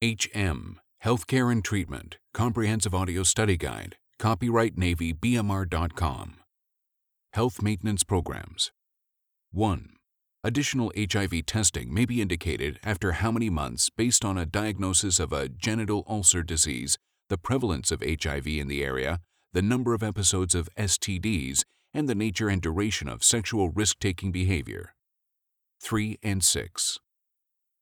HM Healthcare and Treatment Comprehensive Audio Study Guide. Copyright Navy BMR.com. Health Maintenance Programs. 1. Additional HIV testing may be indicated after how many months based on a diagnosis of a genital ulcer disease, the prevalence of HIV in the area, the number of episodes of STDs, and the nature and duration of sexual risk taking behavior. 3 and 6.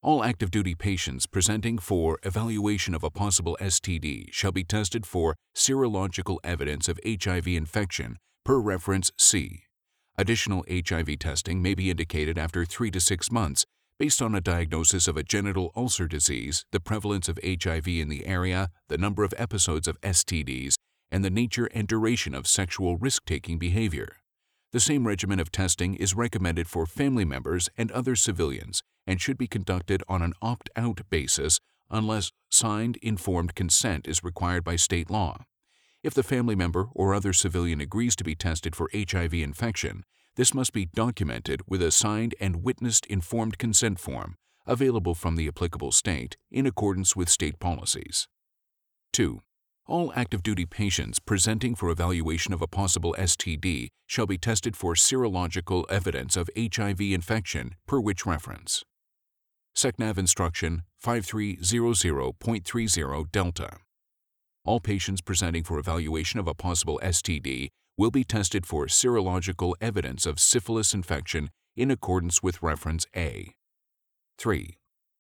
All active duty patients presenting for evaluation of a possible STD shall be tested for serological evidence of HIV infection per reference C. Additional HIV testing may be indicated after 3 to 6 months based on a diagnosis of a genital ulcer disease, the prevalence of HIV in the area, the number of episodes of STDs, and the nature and duration of sexual risk-taking behavior. The same regimen of testing is recommended for family members and other civilians and should be conducted on an opt-out basis unless signed informed consent is required by state law. If the family member or other civilian agrees to be tested for HIV infection, this must be documented with a signed and witnessed informed consent form available from the applicable state in accordance with state policies. 2. All active duty patients presenting for evaluation of a possible STD shall be tested for serological evidence of HIV infection per which reference. SECNAV Instruction 5300.30 Delta. All patients presenting for evaluation of a possible STD will be tested for serological evidence of syphilis infection in accordance with reference A. 3.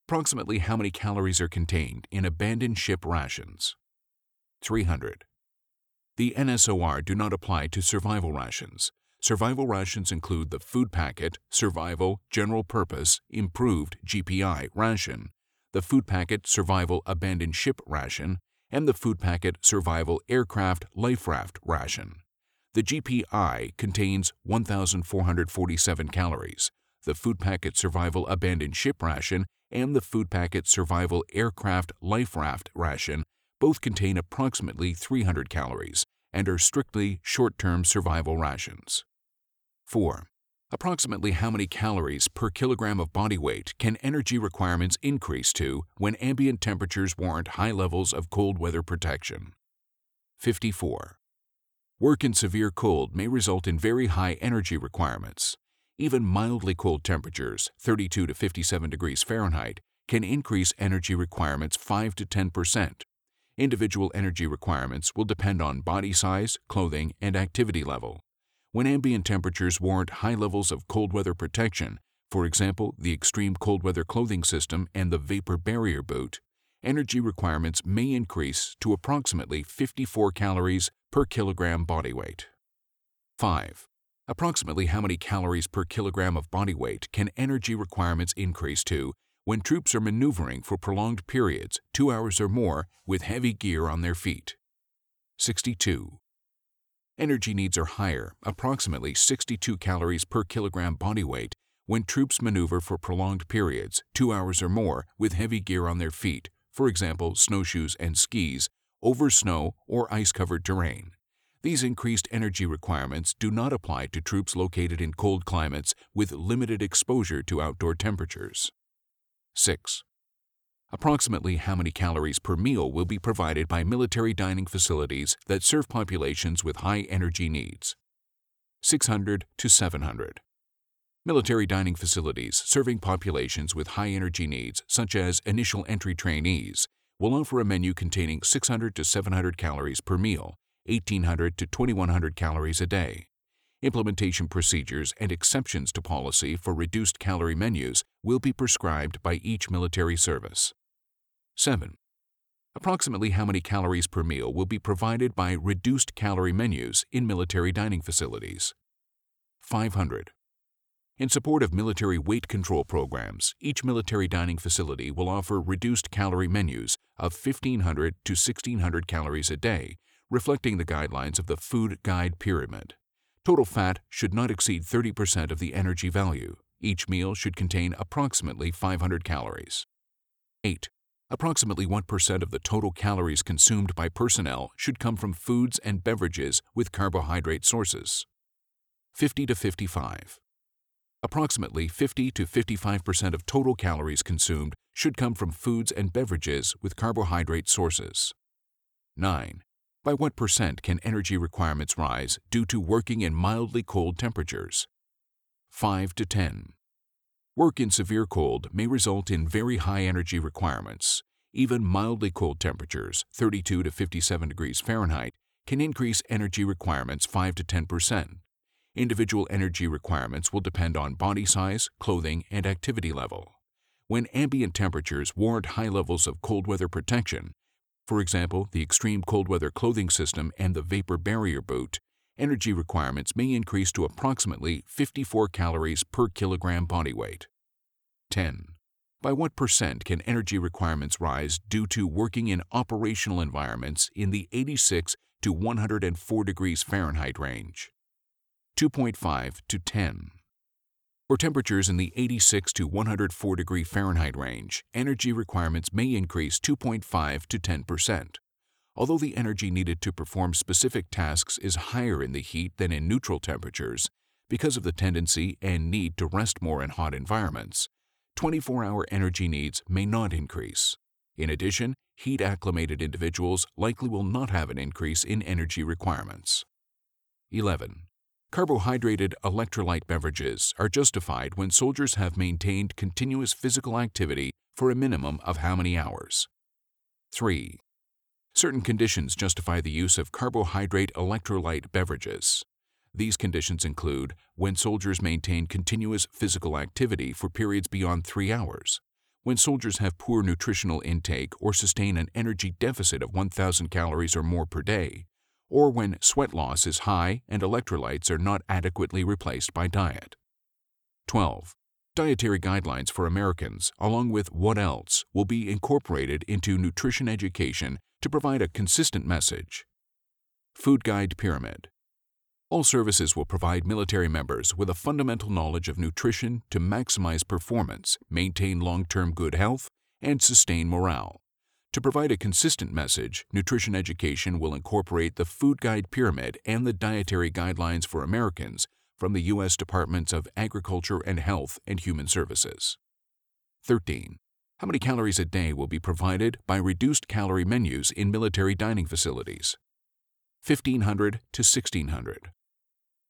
Approximately how many calories are contained in abandoned ship rations? 300. The NSOR do not apply to survival rations. Survival rations include the food packet, survival, general purpose, improved GPI ration, the food packet survival abandoned ship ration, and the food packet survival aircraft life raft ration. The GPI contains 1,447 calories. The food packet survival abandoned ship ration and the food packet survival aircraft life raft ration both contain approximately 300 calories and are strictly short-term survival rations. 4. Approximately how many calories per kilogram of body weight can energy requirements increase to when ambient temperatures warrant high levels of cold weather protection? 54. Work in severe cold may result in very high energy requirements. Even mildly cold temperatures, 32 to 57 degrees Fahrenheit, can increase energy requirements 5 to 10 percent. Individual energy requirements will depend on body size, clothing, and activity level. When ambient temperatures warrant high levels of cold weather protection, for example, the extreme cold weather clothing system and the vapor barrier boot, energy requirements may increase to approximately 54 calories per kilogram body weight. 5. Approximately how many calories per kilogram of body weight can energy requirements increase to when troops are maneuvering for prolonged periods, two hours or more, with heavy gear on their feet? 62. Energy needs are higher, approximately 62 calories per kilogram body weight, when troops maneuver for prolonged periods, two hours or more, with heavy gear on their feet, for example, snowshoes and skis, over snow or ice-covered terrain. These increased energy requirements do not apply to troops located in cold climates with limited exposure to outdoor temperatures. 6. Approximately how many calories per meal will be provided by military dining facilities that serve populations with high energy needs? 600 to 700. Military dining facilities serving populations with high energy needs, such as initial entry trainees, will offer a menu containing 600 to 700 calories per meal, 1800 to 2100 calories a day. Implementation procedures and exceptions to policy for reduced calorie menus will be prescribed by each military service. 7. Approximately how many calories per meal will be provided by reduced calorie menus in military dining facilities? 500. In support of military weight control programs, each military dining facility will offer reduced calorie menus of 1500 to 1600 calories a day, reflecting the guidelines of the Food Guide Pyramid. Total fat should not exceed 30% of the energy value. Each meal should contain approximately 500 calories. 8. Approximately 1% of the total calories consumed by personnel should come from foods and beverages with carbohydrate sources. 50 to 55. Approximately 50 to 55% of total calories consumed should come from foods and beverages with carbohydrate sources. 9. By what percent can energy requirements rise due to working in mildly cold temperatures? 5 to 10. Work in severe cold may result in very high energy requirements. Even mildly cold temperatures, 32 to 57 degrees Fahrenheit, can increase energy requirements 5 to 10 percent. Individual energy requirements will depend on body size, clothing, and activity level. When ambient temperatures warrant high levels of cold weather protection, for example, the extreme cold weather clothing system and the vapor barrier boot, energy requirements may increase to approximately 54 calories per kilogram body weight. 10. By what percent can energy requirements rise due to working in operational environments in the 86 to 104 degrees Fahrenheit range? 2.5 to 10. For temperatures in the 86 to 104 degree Fahrenheit range, energy requirements may increase 2.5 to 10 percent. Although the energy needed to perform specific tasks is higher in the heat than in neutral temperatures, because of the tendency and need to rest more in hot environments, 24-hour energy needs may not increase. In addition, heat-acclimated individuals likely will not have an increase in energy requirements. 11. Carbohydrated electrolyte beverages are justified when soldiers have maintained continuous physical activity for a minimum of how many hours? 3. Certain conditions justify the use of carbohydrate electrolyte beverages. These conditions include when soldiers maintain continuous physical activity for periods beyond three hours, when soldiers have poor nutritional intake or sustain an energy deficit of 1,000 calories or more per day, or when sweat loss is high and electrolytes are not adequately replaced by diet. 12. Dietary guidelines for Americans, along with what else, will be incorporated into nutrition education to provide a consistent message. Food Guide Pyramid All services will provide military members with a fundamental knowledge of nutrition to maximize performance, maintain long-term good health, and sustain morale. To provide a consistent message, nutrition education will incorporate the Food Guide Pyramid and the Dietary Guidelines for Americans from the U.S. Departments of Agriculture and Health and Human Services. 13. How many calories a day will be provided by reduced calorie menus in military dining facilities? 1500 to 1600.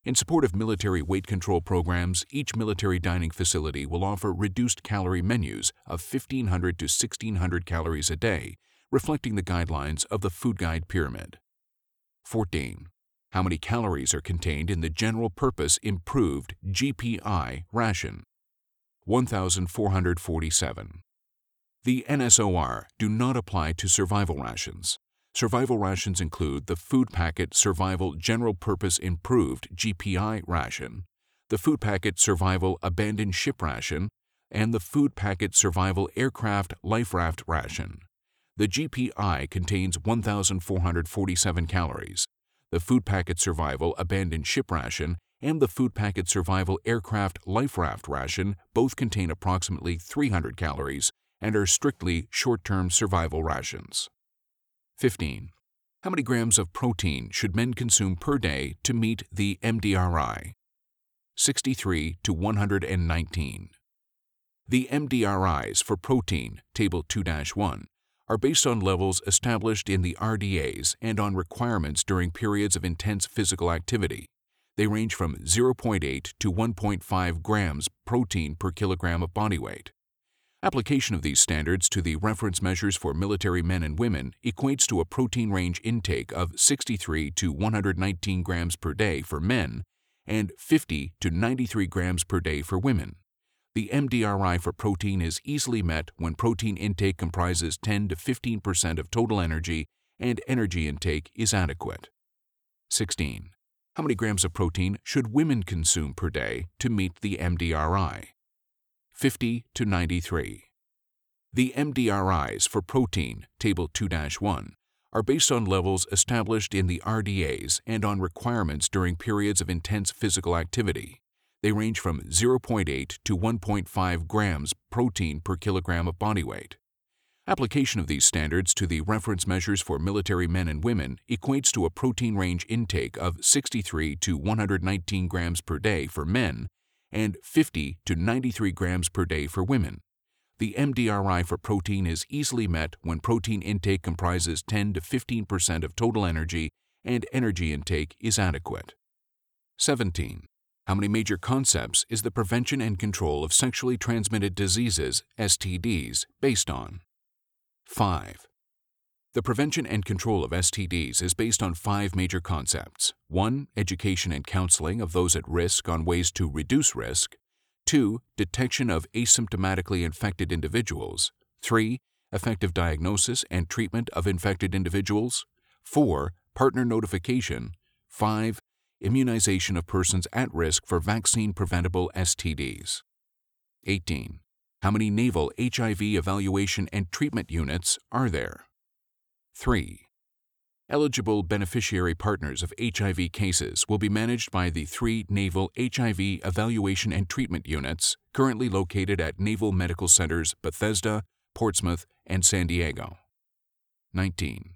In support of military weight control programs, each military dining facility will offer reduced calorie menus of 1500 to 1600 calories a day, reflecting the guidelines of the Food Guide Pyramid. 14. How many calories are contained in the General Purpose Improved GPI ration? 1447. The NSOR do not apply to survival rations. Survival rations include the Food Packet Survival General Purpose Improved GPI ration, the Food Packet Survival Abandoned Ship ration, and the Food Packet Survival Aircraft Life Raft ration. The GPI contains 1,447 calories. The Food Packet Survival Abandoned Ship ration and the Food Packet Survival Aircraft Life Raft ration both contain approximately 300 calories and are strictly short-term survival rations. 15. How many grams of protein should men consume per day to meet the MDRI? 63 to 119. The MDRIs for protein, Table 2-1, are based on levels established in the RDAs and on requirements during periods of intense physical activity. They range from 0.8 to 1.5 grams protein per kilogram of body weight. Application of these standards to the reference measures for military men and women equates to a protein range intake of 63 to 119 grams per day for men and 50 to 93 grams per day for women. The MDRI for protein is easily met when protein intake comprises 10 to 15 percent of total energy and energy intake is adequate. 16. How many grams of protein should women consume per day to meet the MDRI? 50 to 93. The MDRIs for protein, Table 2-1, are based on levels established in the RDAs and on requirements during periods of intense physical activity. They range from 0.8 to 1.5 grams protein per kilogram of body weight. Application of these standards to the reference measures for military men and women equates to a protein range intake of 63 to 119 grams per day for men and 50 to 93 grams per day for women. The MDRI for protein is easily met when protein intake comprises 10 to 15% of total energy and energy intake is adequate. 17. How many major concepts is the prevention and control of sexually transmitted diseases, STDs, based on? 5. The prevention and control of STDs is based on five major concepts 1. Education and counseling of those at risk on ways to reduce risk. 2. Detection of asymptomatically infected individuals. 3. Effective diagnosis and treatment of infected individuals. 4. Partner notification. 5. Immunization of persons at risk for vaccine preventable STDs. 18. How many naval HIV evaluation and treatment units are there? 3. Eligible beneficiary partners of HIV cases will be managed by the three Naval HIV Evaluation and Treatment Units currently located at Naval Medical Centers Bethesda, Portsmouth, and San Diego. 19.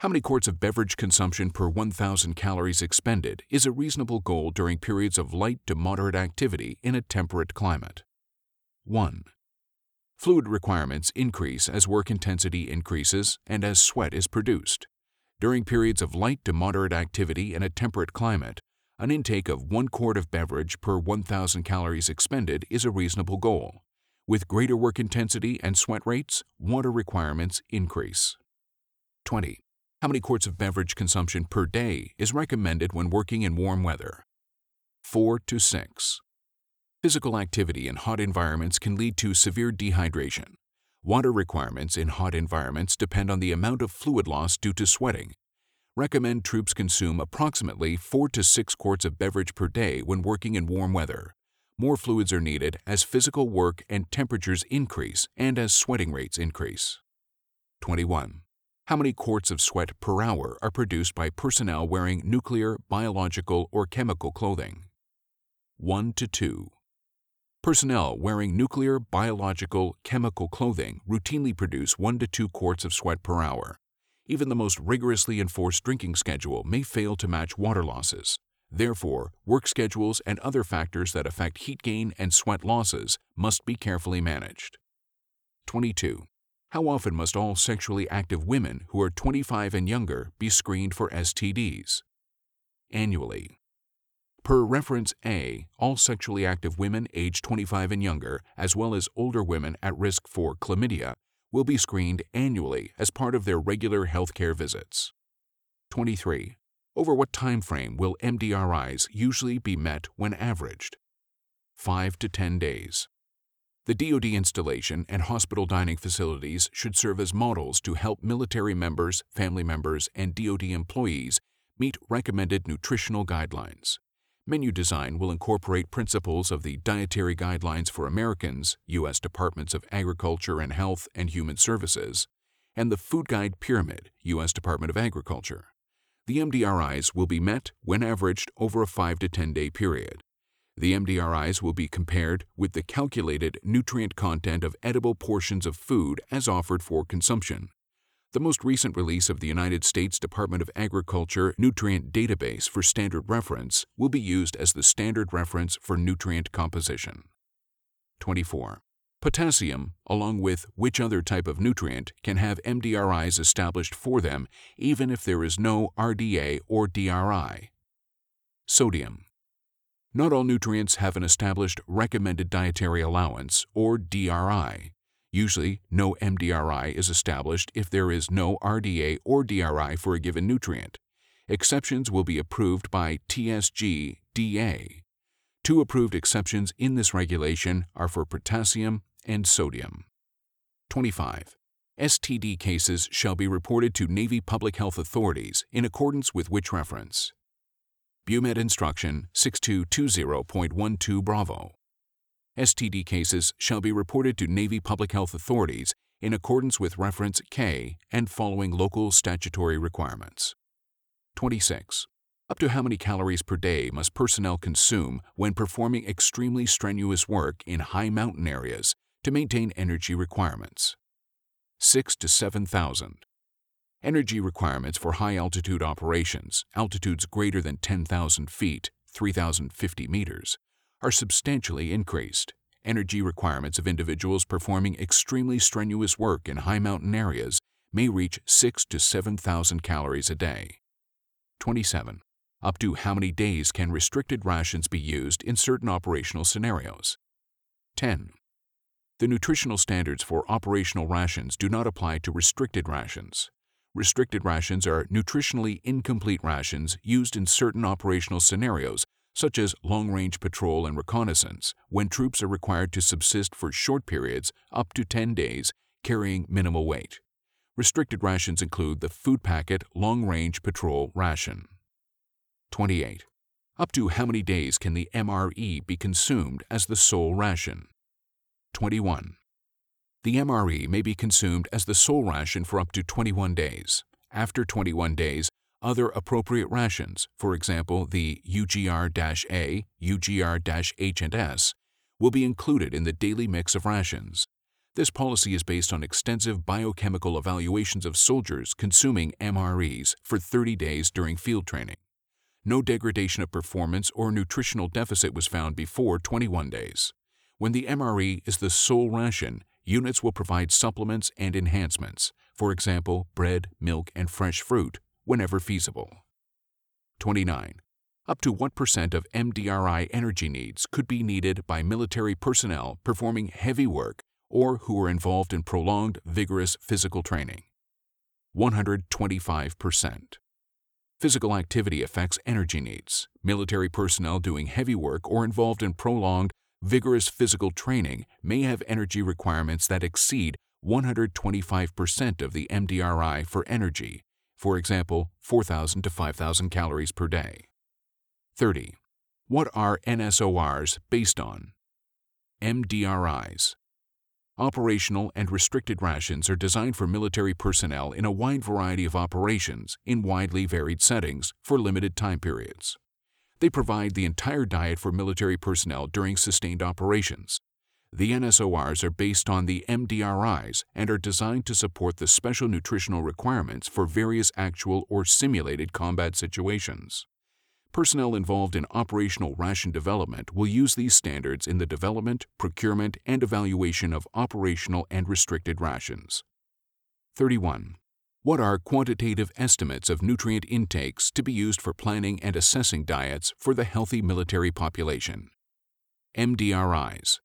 How many quarts of beverage consumption per 1,000 calories expended is a reasonable goal during periods of light to moderate activity in a temperate climate? 1. Fluid requirements increase as work intensity increases and as sweat is produced. During periods of light to moderate activity in a temperate climate, an intake of one quart of beverage per 1,000 calories expended is a reasonable goal. With greater work intensity and sweat rates, water requirements increase. 20. How many quarts of beverage consumption per day is recommended when working in warm weather? 4 to 6. Physical activity in hot environments can lead to severe dehydration. Water requirements in hot environments depend on the amount of fluid loss due to sweating. Recommend troops consume approximately 4 to 6 quarts of beverage per day when working in warm weather. More fluids are needed as physical work and temperatures increase and as sweating rates increase. 21. How many quarts of sweat per hour are produced by personnel wearing nuclear, biological, or chemical clothing? 1 to 2. Personnel wearing nuclear, biological, chemical clothing routinely produce 1 to 2 quarts of sweat per hour. Even the most rigorously enforced drinking schedule may fail to match water losses. Therefore, work schedules and other factors that affect heat gain and sweat losses must be carefully managed. 22. How often must all sexually active women who are 25 and younger be screened for STDs? Annually. Per reference A, all sexually active women aged 25 and younger, as well as older women at risk for chlamydia, will be screened annually as part of their regular healthcare visits. 23. Over what time frame will MDRIs usually be met when averaged? 5 to 10 days. The DoD installation and hospital dining facilities should serve as models to help military members, family members, and DoD employees meet recommended nutritional guidelines. Menu design will incorporate principles of the Dietary Guidelines for Americans, U.S. Departments of Agriculture and Health and Human Services, and the Food Guide Pyramid, U.S. Department of Agriculture. The MDRIs will be met when averaged over a 5 to 10 day period. The MDRIs will be compared with the calculated nutrient content of edible portions of food as offered for consumption. The most recent release of the United States Department of Agriculture Nutrient Database for Standard Reference will be used as the standard reference for nutrient composition. 24. Potassium, along with which other type of nutrient, can have MDRIs established for them even if there is no RDA or DRI. Sodium. Not all nutrients have an established recommended dietary allowance or DRI. Usually, no MDRI is established if there is no RDA or DRI for a given nutrient. Exceptions will be approved by TSG DA. Two approved exceptions in this regulation are for potassium and sodium. 25. STD cases shall be reported to Navy Public Health Authorities in accordance with which reference? BUMED Instruction 6220.12 Bravo. STD cases shall be reported to Navy Public Health Authorities in accordance with Reference K and following local statutory requirements. 26. Up to how many calories per day must personnel consume when performing extremely strenuous work in high mountain areas to maintain energy requirements? 6 to 7,000. Energy requirements for high altitude operations, altitudes greater than 10,000 feet, 3,050 meters, are substantially increased. energy requirements of individuals performing extremely strenuous work in high mountain areas may reach 6 to 7,000 calories a day. 27. Up to how many days can restricted rations be used in certain operational scenarios? 10. The nutritional standards for operational rations do not apply to restricted rations. Restricted rations are nutritionally incomplete rations used in certain operational scenarios, such as long range patrol and reconnaissance, when troops are required to subsist for short periods up to 10 days, carrying minimal weight. Restricted rations include the Food Packet Long Range Patrol Ration. 28. Up to how many days can the MRE be consumed as the sole ration? 21. The MRE may be consumed as the sole ration for up to 21 days. After 21 days, other appropriate rations, for example the UGR-A, UGR-H and S, will be included in the daily mix of rations. This policy is based on extensive biochemical evaluations of soldiers consuming MREs for 30 days during field training. No degradation of performance or nutritional deficit was found before 21 days. When the MRE is the sole ration, units will provide supplements and enhancements, for example, bread, milk, and fresh fruit, whenever feasible. 29. Up to 1% of MDRI energy needs could be needed by military personnel performing heavy work or who are involved in prolonged, vigorous physical training? 125%. Physical activity affects energy needs. Military personnel doing heavy work or involved in prolonged, vigorous physical training may have energy requirements that exceed 125% of the MDRI for energy, for example, 4,000 to 5,000 calories per day. 30. What are NSORs based on? MDRIs. Operational and restricted rations are designed for military personnel in a wide variety of operations in widely varied settings for limited time periods. They provide the entire diet for military personnel during sustained operations. The NSORs are based on the MDRIs and are designed to support the special nutritional requirements for various actual or simulated combat situations. Personnel involved in operational ration development will use these standards in the development, procurement, and evaluation of operational and restricted rations. 31. What are quantitative estimates of nutrient intakes to be used for planning and assessing diets for the healthy military population? MDRIs.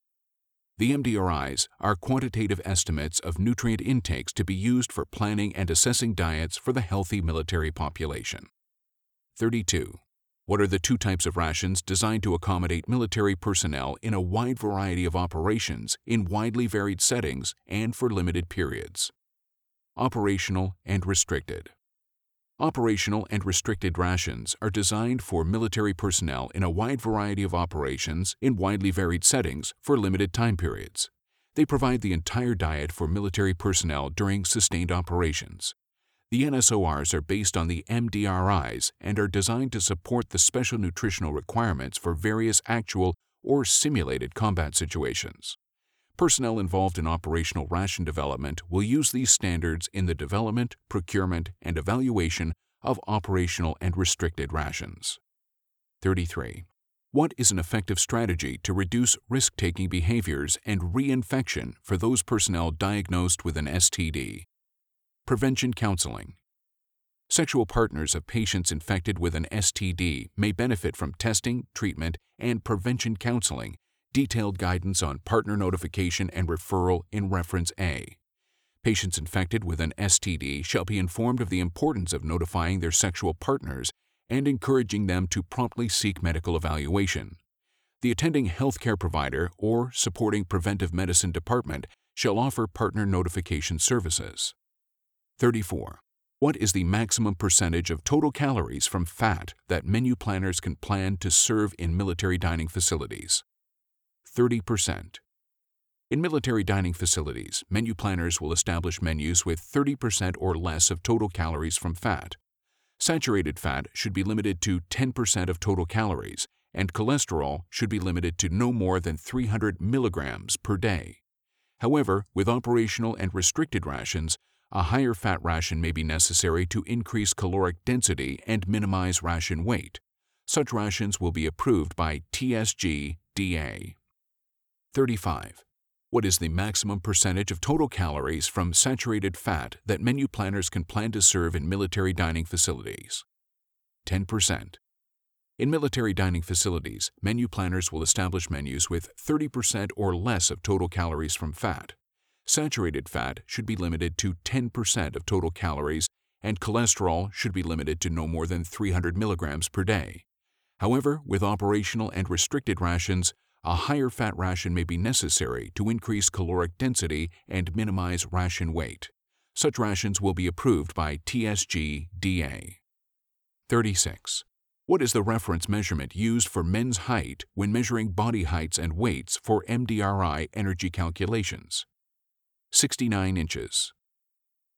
The MDRIs are quantitative estimates of nutrient intakes to be used for planning and assessing diets for the healthy military population. 32. What are the two types of rations designed to accommodate military personnel in a wide variety of operations in widely varied settings and for limited periods? Operational and restricted. Operational and restricted rations are designed for military personnel in a wide variety of operations in widely varied settings for limited time periods. They provide the entire diet for military personnel during sustained operations. The NSORs are based on the MDRIs and are designed to support the special nutritional requirements for various actual or simulated combat situations. Personnel involved in operational ration development will use these standards in the development, procurement, and evaluation of operational and restricted rations. 33. What is an effective strategy to reduce risk taking behaviors and reinfection for those personnel diagnosed with an STD? Prevention counseling. Sexual partners of patients infected with an STD may benefit from testing, treatment, and prevention counseling detailed guidance on partner notification and referral in Reference A. Patients infected with an STD shall be informed of the importance of notifying their sexual partners and encouraging them to promptly seek medical evaluation. The attending healthcare provider or supporting preventive medicine department shall offer partner notification services. 34. What is the maximum percentage of total calories from fat that menu planners can plan to serve in military dining facilities? 30%. In military dining facilities, menu planners will establish menus with 30% or less of total calories from fat. Saturated fat should be limited to 10% of total calories, and cholesterol should be limited to no more than 300 milligrams per day. However, with operational and restricted rations, a higher fat ration may be necessary to increase caloric density and minimize ration weight. Such rations will be approved by TSG DA. 35. What is the maximum percentage of total calories from saturated fat that menu planners can plan to serve in military dining facilities? 10%. In military dining facilities, menu planners will establish menus with 30% or less of total calories from fat. Saturated fat should be limited to 10% of total calories, and cholesterol should be limited to no more than 300 milligrams per day. However, with operational and restricted rations, a higher fat ration may be necessary to increase caloric density and minimize ration weight. Such rations will be approved by TSG DA. 36. What is the reference measurement used for men's height when measuring body heights and weights for MDRI energy calculations? 69 inches.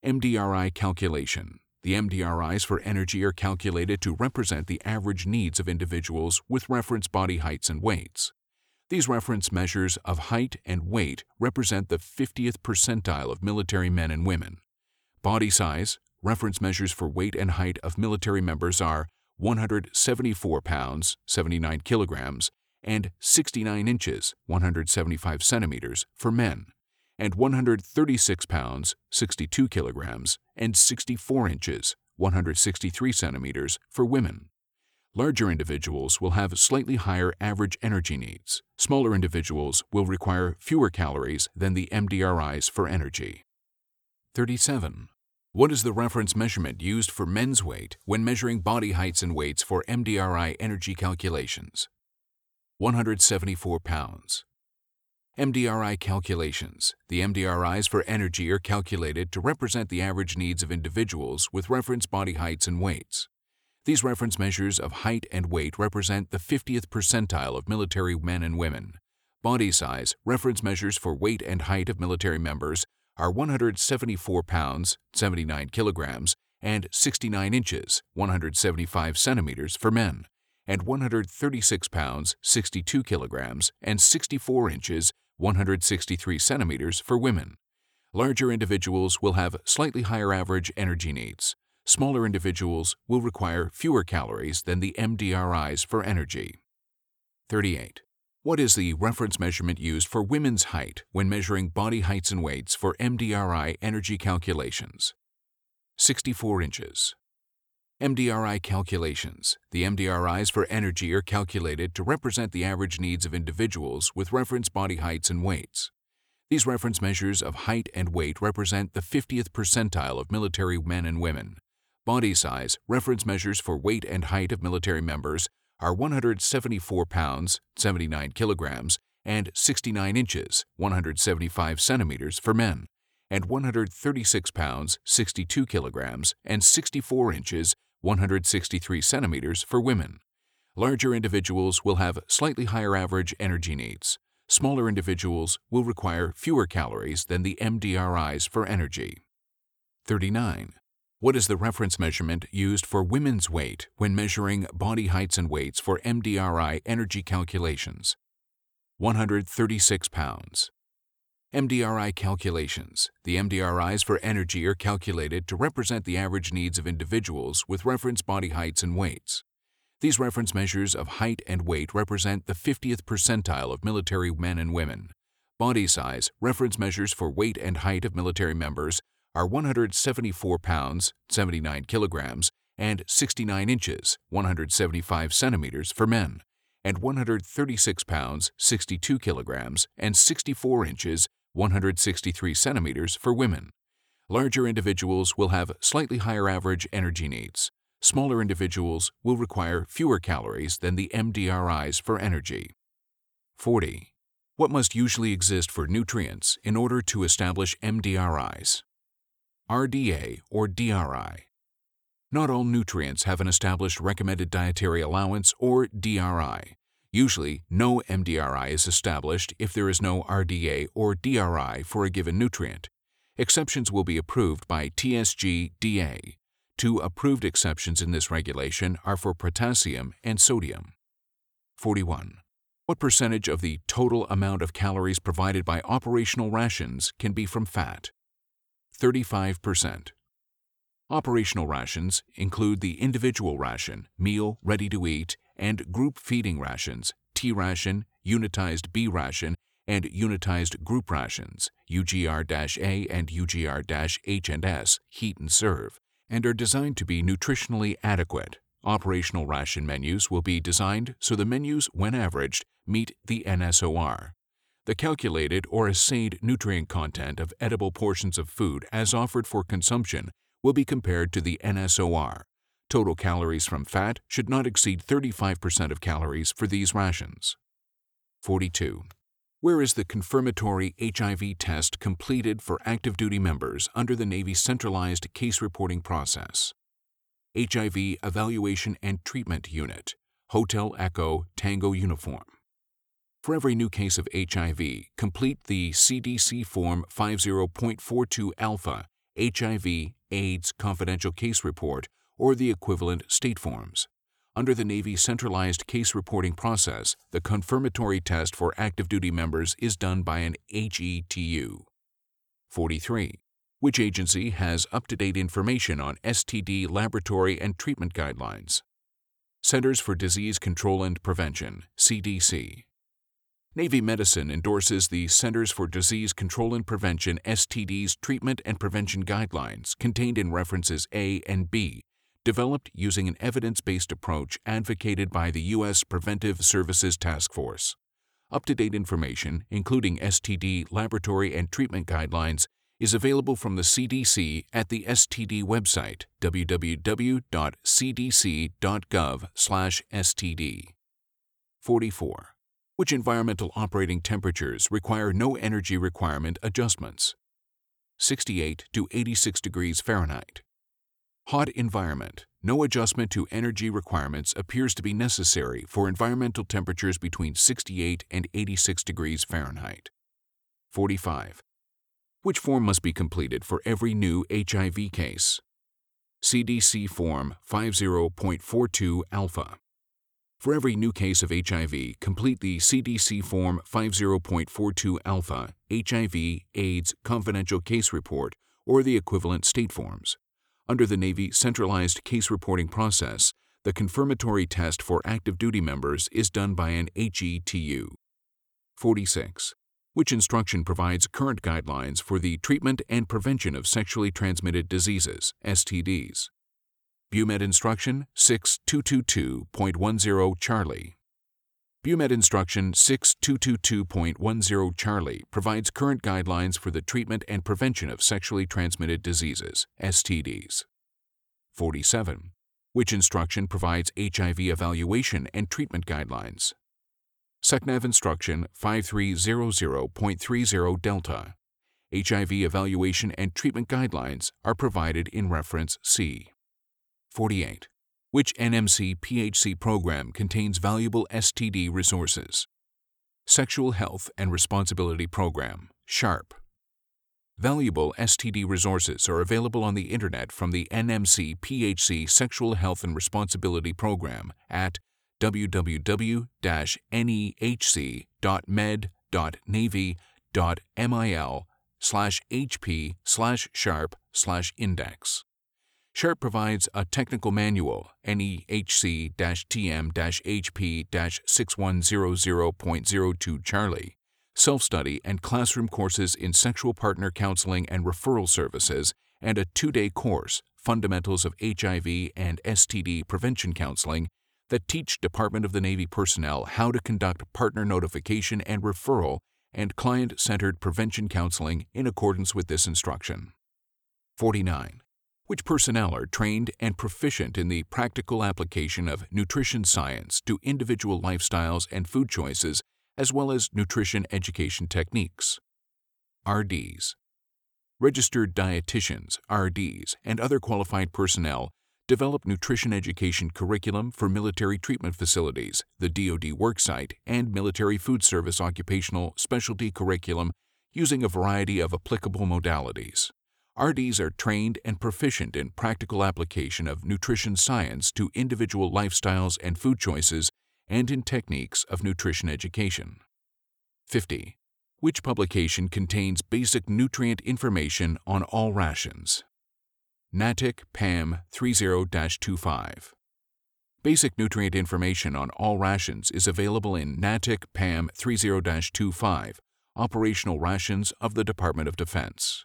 MDRI calculation. The MDRIs for energy are calculated to represent the average needs of individuals with reference body heights and weights. These reference measures of height and weight represent the 50th percentile of military men and women. Body size, reference measures for weight and height of military members are 174 pounds, 79 kilograms, and 69 inches, 175 centimeters for men, and 136 pounds, 62 kilograms, and 64 inches, 163 centimeters for women. Larger individuals will have slightly higher average energy needs. Smaller individuals will require fewer calories than the MDRIs for energy. 37. What is the reference measurement used for men's weight when measuring body heights and weights for MDRI energy calculations? 174 pounds. MDRI calculations. The MDRIs for energy are calculated to represent the average needs of individuals with reference body heights and weights. These reference measures of height and weight represent the 50th percentile of military men and women. Body size, reference measures for weight and height of military members, are 174 pounds, 79 kilograms, and 69 inches, 175 centimeters for men, and 136 pounds, 62 kilograms, and 64 inches, 163 centimeters for women. Larger individuals will have slightly higher average energy needs smaller individuals will require fewer calories than the MDRIs for energy. 38. What is the reference measurement used for women's height when measuring body heights and weights for MDRI energy calculations? 64 inches. MDRI calculations. The MDRIs for energy are calculated to represent the average needs of individuals with reference body heights and weights. These reference measures of height and weight represent the 50th percentile of military men and women. Body size, reference measures for weight and height of military members are 174 pounds, 79 kilograms, and 69 inches, 175 centimeters for men, and 136 pounds, 62 kilograms, and 64 inches, 163 centimeters for women. Larger individuals will have slightly higher average energy needs. Smaller individuals will require fewer calories than the MDRIs for energy. 39. What is the reference measurement used for women's weight when measuring body heights and weights for MDRI energy calculations? 136 pounds. MDRI calculations. The MDRIs for energy are calculated to represent the average needs of individuals with reference body heights and weights. These reference measures of height and weight represent the 50th percentile of military men and women. Body size, reference measures for weight and height of military members, are 174 pounds, 79 kilograms, and 69 inches, 175 centimeters for men, and 136 pounds, 62 kilograms, and 64 inches, 163 centimeters for women. Larger individuals will have slightly higher average energy needs. Smaller individuals will require fewer calories than the MDRIs for energy. 40. What must usually exist for nutrients in order to establish MDRIs? RDA or DRI. Not all nutrients have an established recommended dietary allowance or DRI. Usually, no MDRI is established if there is no RDA or DRI for a given nutrient. Exceptions will be approved by TSG DA. Two approved exceptions in this regulation are for potassium and sodium. 41. What percentage of the total amount of calories provided by operational rations can be from fat? 35%. Operational rations include the individual ration, meal, ready to eat, and group feeding rations, T ration, unitized B ration, and unitized group rations, UGR-A and UGR-H&S, heat and serve, and are designed to be nutritionally adequate. Operational ration menus will be designed so the menus, when averaged, meet the NSOR. The calculated or assayed nutrient content of edible portions of food as offered for consumption will be compared to the NSOR. Total calories from fat should not exceed 35% of calories for these rations. 42. Where is the confirmatory HIV test completed for active duty members under the Navy centralized case reporting process? HIV Evaluation and Treatment Unit, Hotel Echo Tango Uniform. For every new case of HIV, complete the CDC Form 50.42 Alpha HIV AIDS Confidential Case Report or the equivalent state forms. Under the Navy centralized case reporting process, the confirmatory test for active duty members is done by an HETU. 43. Which agency has up to date information on STD laboratory and treatment guidelines? Centers for Disease Control and Prevention, CDC. Navy Medicine endorses the Centers for Disease Control and Prevention STDs Treatment and Prevention Guidelines contained in references A and B, developed using an evidence based approach advocated by the U.S. Preventive Services Task Force. Up to date information, including STD laboratory and treatment guidelines, is available from the CDC at the STD website www.cdc.gov/std. 44 which environmental operating temperatures require no energy requirement adjustments. 68 to 86 degrees Fahrenheit. Hot environment. No adjustment to energy requirements appears to be necessary for environmental temperatures between 68 and 86 degrees Fahrenheit. 45. Which form must be completed for every new HIV case? CDC Form 50.42 Alpha. For every new case of HIV, complete the CDC Form 50.42 Alpha HIV AIDS Confidential Case Report or the equivalent state forms. Under the Navy centralized case reporting process, the confirmatory test for active duty members is done by an HETU. 46. Which instruction provides current guidelines for the treatment and prevention of sexually transmitted diseases, STDs? BUMED Instruction 6222.10 Charlie. BUMED Instruction 6222.10 Charlie provides current guidelines for the treatment and prevention of sexually transmitted diseases, STDs. 47. Which instruction provides HIV evaluation and treatment guidelines? SECNAV Instruction 5300.30 Delta. HIV evaluation and treatment guidelines are provided in reference C. 48. Which NMC PHC program contains valuable STD resources? Sexual Health and Responsibility Program, SHARP. Valuable STD resources are available on the Internet from the NMC PHC Sexual Health and Responsibility Program at www.nehc.med.navy.mil slash hp slash sharp slash index. SHARP provides a technical manual, NEHC-TM-HP-6100.02 Charlie, self-study and classroom courses in sexual partner counseling and referral services, and a two-day course, Fundamentals of HIV and STD Prevention Counseling, that teach Department of the Navy personnel how to conduct partner notification and referral and client-centered prevention counseling in accordance with this instruction. 49 which personnel are trained and proficient in the practical application of nutrition science to individual lifestyles and food choices, as well as nutrition education techniques. RDs. Registered dietitians, RDs, and other qualified personnel develop nutrition education curriculum for military treatment facilities, the DoD worksite, and military food service occupational specialty curriculum using a variety of applicable modalities. RDs are trained and proficient in practical application of nutrition science to individual lifestyles and food choices and in techniques of nutrition education. 50. Which publication contains basic nutrient information on all rations? NATICK PAM 30-25. Basic nutrient information on all rations is available in NATICK PAM 30-25 Operational rations of the Department of Defense.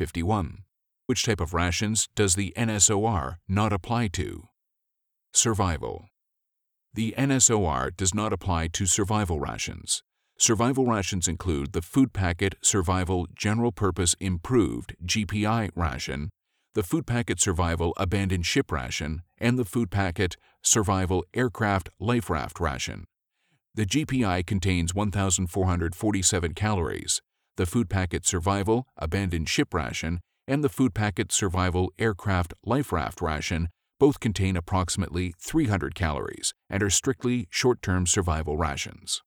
51. Which type of rations does the NSOR not apply to? Survival. The NSOR does not apply to survival rations. Survival rations include the Food Packet Survival General Purpose Improved GPI ration, the Food Packet Survival Abandoned Ship ration, and the Food Packet Survival Aircraft Life Raft ration. The GPI contains 1,447 calories. The Food Packet Survival Abandoned Ship ration and the Food Packet Survival Aircraft Life Raft ration both contain approximately 300 calories and are strictly short term survival rations.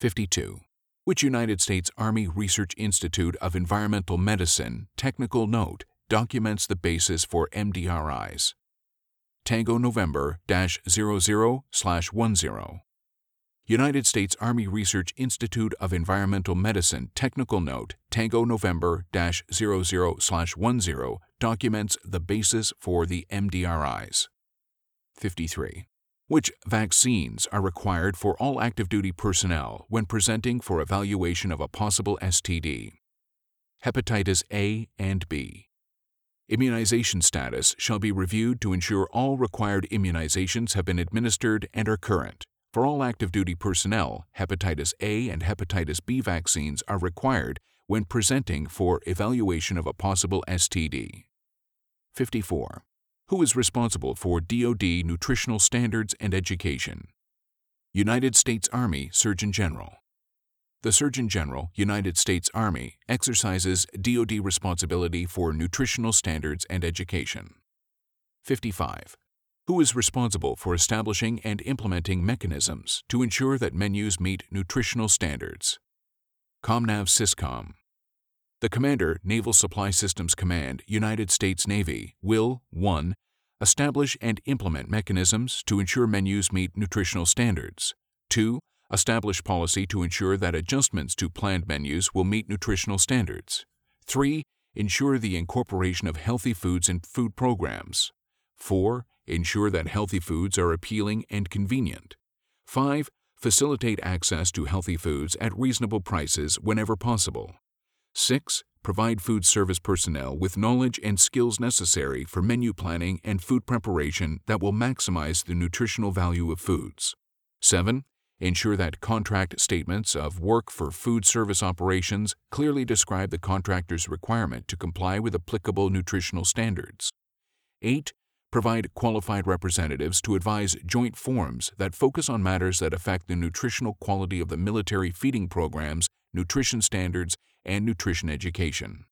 52. Which United States Army Research Institute of Environmental Medicine technical note documents the basis for MDRIs? Tango November 00 10. United States Army Research Institute of Environmental Medicine Technical Note Tango November 00 10 documents the basis for the MDRIs. 53. Which vaccines are required for all active duty personnel when presenting for evaluation of a possible STD? Hepatitis A and B. Immunization status shall be reviewed to ensure all required immunizations have been administered and are current. For all active duty personnel, hepatitis A and hepatitis B vaccines are required when presenting for evaluation of a possible STD. 54. Who is responsible for DoD nutritional standards and education? United States Army Surgeon General. The Surgeon General, United States Army, exercises DoD responsibility for nutritional standards and education. 55 who is responsible for establishing and implementing mechanisms to ensure that menus meet nutritional standards. ComNav Syscom. The Commander, Naval Supply Systems Command, United States Navy, will 1. Establish and implement mechanisms to ensure menus meet nutritional standards. 2. Establish policy to ensure that adjustments to planned menus will meet nutritional standards. 3. Ensure the incorporation of healthy foods in food programs. 4 Ensure that healthy foods are appealing and convenient. 5. Facilitate access to healthy foods at reasonable prices whenever possible. 6. Provide food service personnel with knowledge and skills necessary for menu planning and food preparation that will maximize the nutritional value of foods. 7. Ensure that contract statements of work for food service operations clearly describe the contractor's requirement to comply with applicable nutritional standards. 8 provide qualified representatives to advise joint forums that focus on matters that affect the nutritional quality of the military feeding programs, nutrition standards, and nutrition education.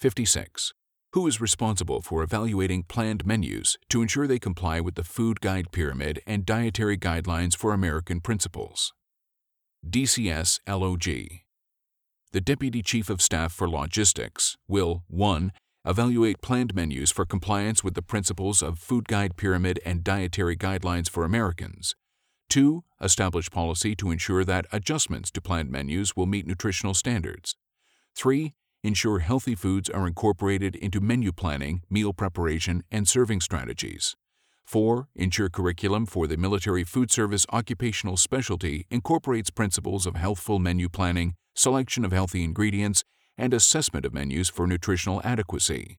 56. Who is responsible for evaluating planned menus to ensure they comply with the Food Guide Pyramid and Dietary Guidelines for American Principles? DCS LOG. The Deputy Chief of Staff for Logistics will 1 Evaluate planned menus for compliance with the principles of Food Guide Pyramid and Dietary Guidelines for Americans. 2. Establish policy to ensure that adjustments to planned menus will meet nutritional standards. 3. Ensure healthy foods are incorporated into menu planning, meal preparation, and serving strategies. 4. Ensure curriculum for the Military Food Service occupational specialty incorporates principles of healthful menu planning, selection of healthy ingredients, and assessment of menus for nutritional adequacy.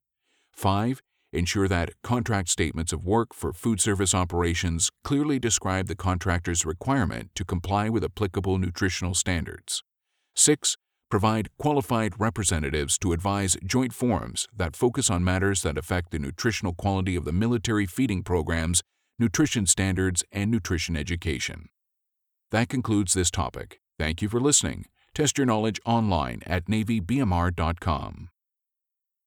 5. Ensure that contract statements of work for food service operations clearly describe the contractor's requirement to comply with applicable nutritional standards. 6. Provide qualified representatives to advise joint forums that focus on matters that affect the nutritional quality of the military feeding programs, nutrition standards, and nutrition education. That concludes this topic. Thank you for listening. Test your knowledge online at NavyBMR.com.